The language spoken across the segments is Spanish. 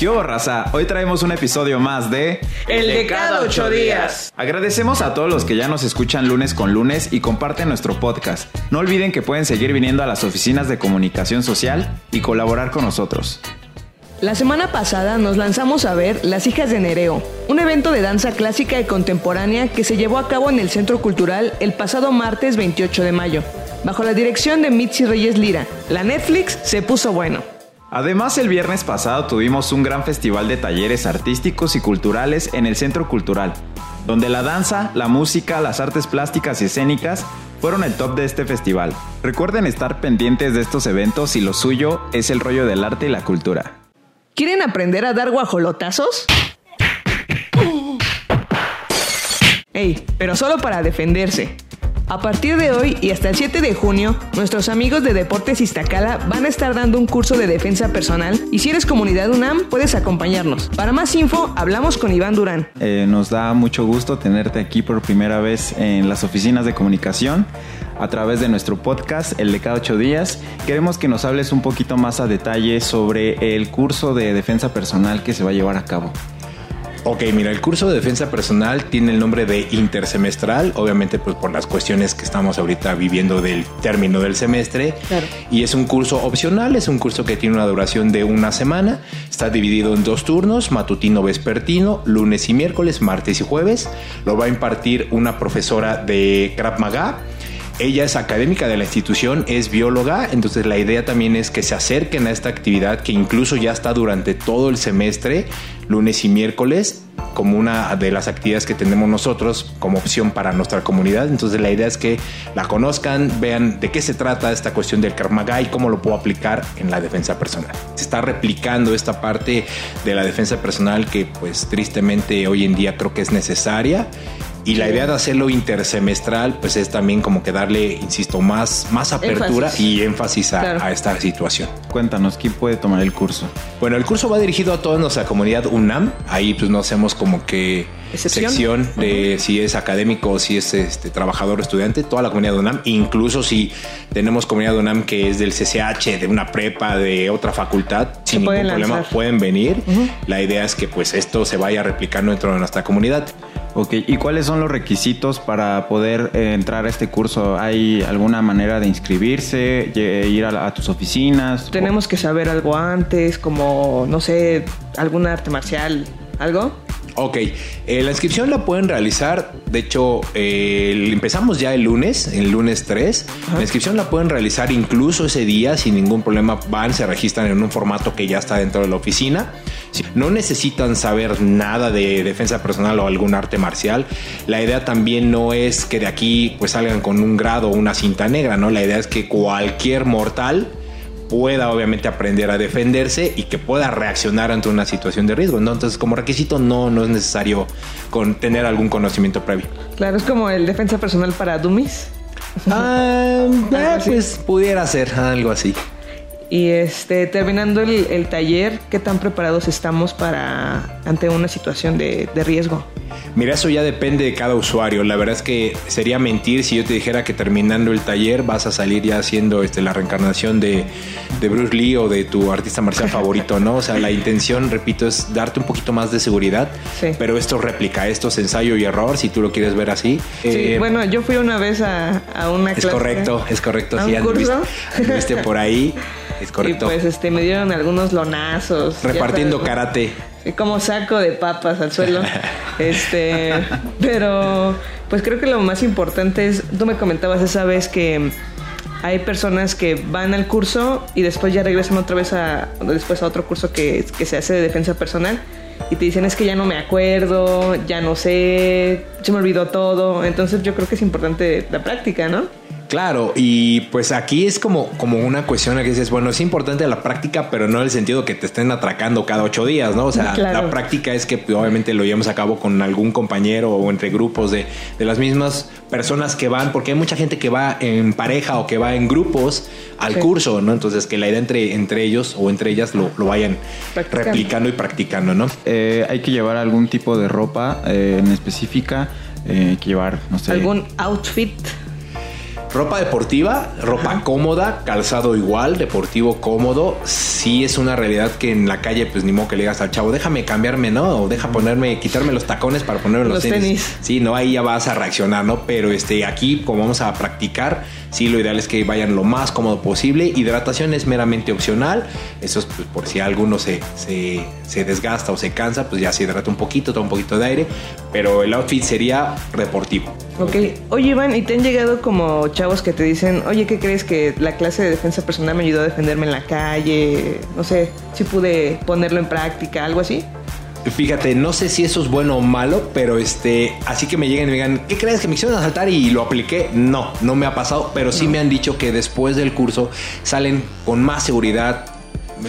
¿Qué hubo, raza? Hoy traemos un episodio más de El de cada ocho días. Agradecemos a todos los que ya nos escuchan lunes con lunes y comparten nuestro podcast. No olviden que pueden seguir viniendo a las oficinas de comunicación social y colaborar con nosotros. La semana pasada nos lanzamos a ver Las Hijas de Nereo, un evento de danza clásica y contemporánea que se llevó a cabo en el Centro Cultural el pasado martes 28 de mayo, bajo la dirección de Mitzi Reyes Lira. La Netflix se puso bueno. Además, el viernes pasado tuvimos un gran festival de talleres artísticos y culturales en el Centro Cultural, donde la danza, la música, las artes plásticas y escénicas fueron el top de este festival. Recuerden estar pendientes de estos eventos y lo suyo es el rollo del arte y la cultura. ¿Quieren aprender a dar guajolotazos? Ey, pero solo para defenderse. A partir de hoy y hasta el 7 de junio, nuestros amigos de Deportes Iztacala van a estar dando un curso de defensa personal y si eres comunidad UNAM puedes acompañarnos. Para más info, hablamos con Iván Durán. Eh, nos da mucho gusto tenerte aquí por primera vez en las oficinas de comunicación a través de nuestro podcast, el de cada ocho días. Queremos que nos hables un poquito más a detalle sobre el curso de defensa personal que se va a llevar a cabo. Ok, mira, el curso de defensa personal tiene el nombre de intersemestral, obviamente pues por las cuestiones que estamos ahorita viviendo del término del semestre. Claro. Y es un curso opcional, es un curso que tiene una duración de una semana, está dividido en dos turnos, matutino vespertino, lunes y miércoles, martes y jueves. Lo va a impartir una profesora de Krav Maga. Ella es académica de la institución, es bióloga, entonces la idea también es que se acerquen a esta actividad que incluso ya está durante todo el semestre, lunes y miércoles, como una de las actividades que tenemos nosotros como opción para nuestra comunidad. Entonces la idea es que la conozcan, vean de qué se trata esta cuestión del Krav y cómo lo puedo aplicar en la defensa personal. Se está replicando esta parte de la defensa personal que pues tristemente hoy en día creo que es necesaria y la idea de hacerlo intersemestral, pues es también como que darle, insisto, más, más apertura Énfasis. y énfasis a, Claro. a esta situación. Cuéntanos, ¿quién puede tomar el curso? Bueno, el curso va dirigido a toda nuestra comunidad UNAM. Ahí pues no hacemos como que Excepción. sección de si es académico o si es este, trabajador o estudiante. Toda la comunidad UNAM, incluso si tenemos comunidad UNAM que es del CCH, de una prepa, de otra facultad, sin ningún pueden problema lanzar. pueden venir. La idea es que pues esto se vaya replicando dentro de nuestra comunidad. Ok, ¿y cuáles son los requisitos para poder eh, entrar a este curso? ¿Hay alguna manera de inscribirse, ir a, la- a tus oficinas? Tenemos que saber algo antes, como, no sé, algún arte marcial, algo. Ok, eh, la inscripción la pueden realizar, de hecho, eh, empezamos ya el lunes, el lunes 3. La inscripción la pueden realizar incluso ese día sin ningún problema. Van, se registran en un formato que ya está dentro de la oficina. No necesitan saber nada de defensa personal o algún arte marcial. La idea también no es que de aquí pues salgan con un grado o una cinta negra, ¿no? La idea es que cualquier mortal pueda obviamente aprender a defenderse y que pueda reaccionar ante una situación de riesgo. ¿no? Entonces, como requisito no, no es necesario con tener algún conocimiento previo. Claro, es como el defensa personal para dummies. Ah, así. pues pudiera ser algo así. Y este, terminando el, el taller, ¿qué tan preparados estamos para ante una situación de, de riesgo? Mira, eso ya depende de cada usuario. La verdad es que sería mentir si yo te dijera que terminando el taller vas a salir ya haciendo este, la reencarnación de, de Bruce Lee o de tu artista marcial favorito, ¿no? O sea, la intención, repito, es darte un poquito más de seguridad, Sí. pero esto es réplica, esto es ensayo y error, si tú lo quieres ver así. Sí, Eh, bueno, yo fui una vez a, a una Es clase. correcto, es correcto. ¿A Sí, un anduviste, curso? anduviste por ahí. Es Y correcto. pues este, me dieron algunos lonazos. Repartiendo karate. Sí, como saco de papas al suelo. este, pero pues creo que lo más importante es, tú me comentabas esa vez que hay personas que van al curso y después ya regresan otra vez a después a otro curso que, que se hace de defensa personal y te dicen es que ya no me acuerdo, ya no sé, se me olvidó todo. Entonces yo creo que es importante la práctica, ¿no? Claro, y pues aquí es como, como una cuestión que dices, bueno, es importante la práctica, pero no en el sentido que te estén atracando cada ocho días, ¿no? O sea, Claro. la práctica es que pues, obviamente lo llevamos a cabo con algún compañero o entre grupos de, de las mismas personas que van, porque hay mucha gente que va en pareja o que va en grupos al Sí. curso, ¿no? Entonces que la idea entre, entre ellos o entre ellas lo, lo vayan Practicando. replicando y practicando, ¿no? Eh, hay que llevar algún tipo de ropa eh, en específica, eh, hay que llevar, no sé. Algún outfit. Ropa deportiva, ropa cómoda, calzado igual, deportivo cómodo. Sí es una realidad que en la calle, pues ni modo que le digas al chavo, déjame cambiarme, ¿no? O deja ponerme, quitarme los tacones para ponerme los, Los tenis. tenis. Sí, no, ahí ya vas a reaccionar, ¿no? Pero este, aquí, como vamos a practicar, sí, lo ideal es que vayan lo más cómodo posible. Hidratación es meramente opcional. Eso es pues, por si alguno se, se, se desgasta o se cansa, pues ya se hidrata un poquito, toma un poquito de aire. Pero el outfit sería deportivo. Ok. Oye, Iván, ¿y te han llegado como chavos que te dicen, oye, ¿qué crees que la clase de defensa personal me ayudó a defenderme en la calle? No sé, si pude ponerlo en práctica, algo así. Fíjate, no sé si eso es bueno o malo, pero este, así que me lleguen y me digan, ¿qué crees que me quisieron asaltar y lo apliqué? No, no me ha pasado, pero sí me han dicho que después del curso salen con más seguridad.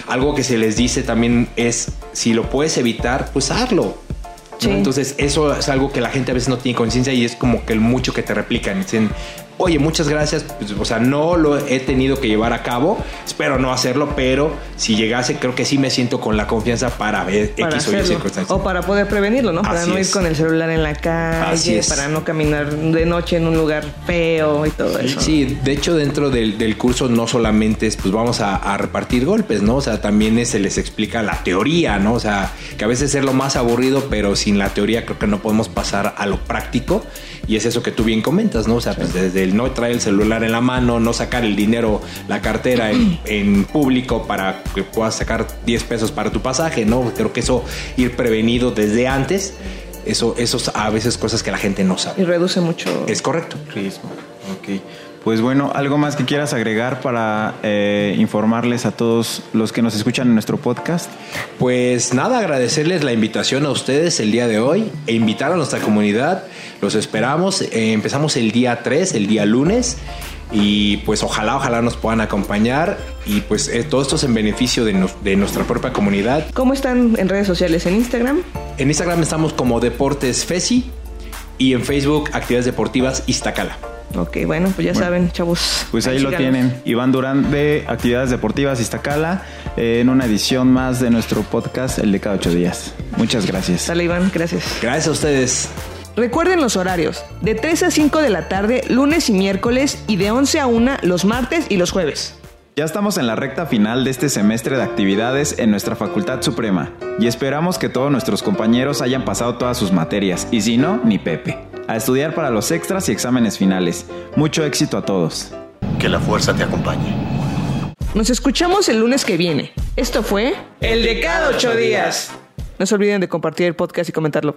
Algo que se les dice también es, si lo puedes evitar, pues hazlo. ¿no? Sí. Entonces, eso es algo que la gente a veces no tiene conciencia y es como que el mucho que te replican. Dicen, oye, muchas gracias. Pues, o sea, no lo he tenido que llevar a cabo. Espero no hacerlo, pero si llegase, creo que sí me siento con la confianza para ver Para X o Y circunstancias. O para poder prevenirlo, ¿no? Para no ir con el celular en la calle, para no caminar de noche en un lugar feo y todo eso. Sí, de hecho dentro del, del curso no solamente es pues vamos a, a repartir golpes, ¿no? O sea, también se les explica la teoría, ¿no? O sea, que a veces es lo más aburrido, pero sin la teoría creo que no podemos pasar a lo práctico. Y es eso que tú bien comentas, ¿no? O sea, pues desde no traer el celular en la mano, no sacar el dinero, la cartera en, en público para que puedas sacar 10 pesos para tu pasaje, ¿no? Creo que eso ir prevenido desde antes, eso, eso es a veces cosas que la gente no Y sabe. reduce mucho. Es correcto. Riesgo. Ok. Pues bueno, algo más que quieras agregar para eh, informarles a todos los que nos escuchan en nuestro podcast. Pues nada, agradecerles la invitación a ustedes el día de hoy e invitar a nuestra comunidad. Los esperamos. Eh, empezamos el día 3, el día lunes. Y pues ojalá, ojalá nos puedan acompañar. Y pues eh, todo esto es en beneficio de, de nuestra propia comunidad. ¿Cómo están en redes sociales? ¿En Instagram? En Instagram estamos como Deportes Fesi y en Facebook Actividades Deportivas Iztacala. Ok, bueno, pues ya Bueno. saben, chavos. Pues ahí lo tienen. Iván Durán de Actividades Deportivas Iztacala eh, en una edición más de nuestro podcast, el de cada ocho días. Muchas gracias. Sale, Iván, gracias. Gracias a ustedes. Recuerden los horarios: de 3 a 5 de la tarde, lunes y miércoles, y de 11 a 1 los martes y los jueves. Ya estamos en la recta final de este semestre de actividades en nuestra Facultad Suprema y esperamos que todos nuestros compañeros hayan pasado todas sus materias y si no, ni Pepe. A estudiar para los extras y exámenes finales. Mucho éxito a todos. Que la fuerza te acompañe. Nos escuchamos el lunes que viene. Esto fue El de cada ocho días. No se olviden de compartir el podcast y comentarlo.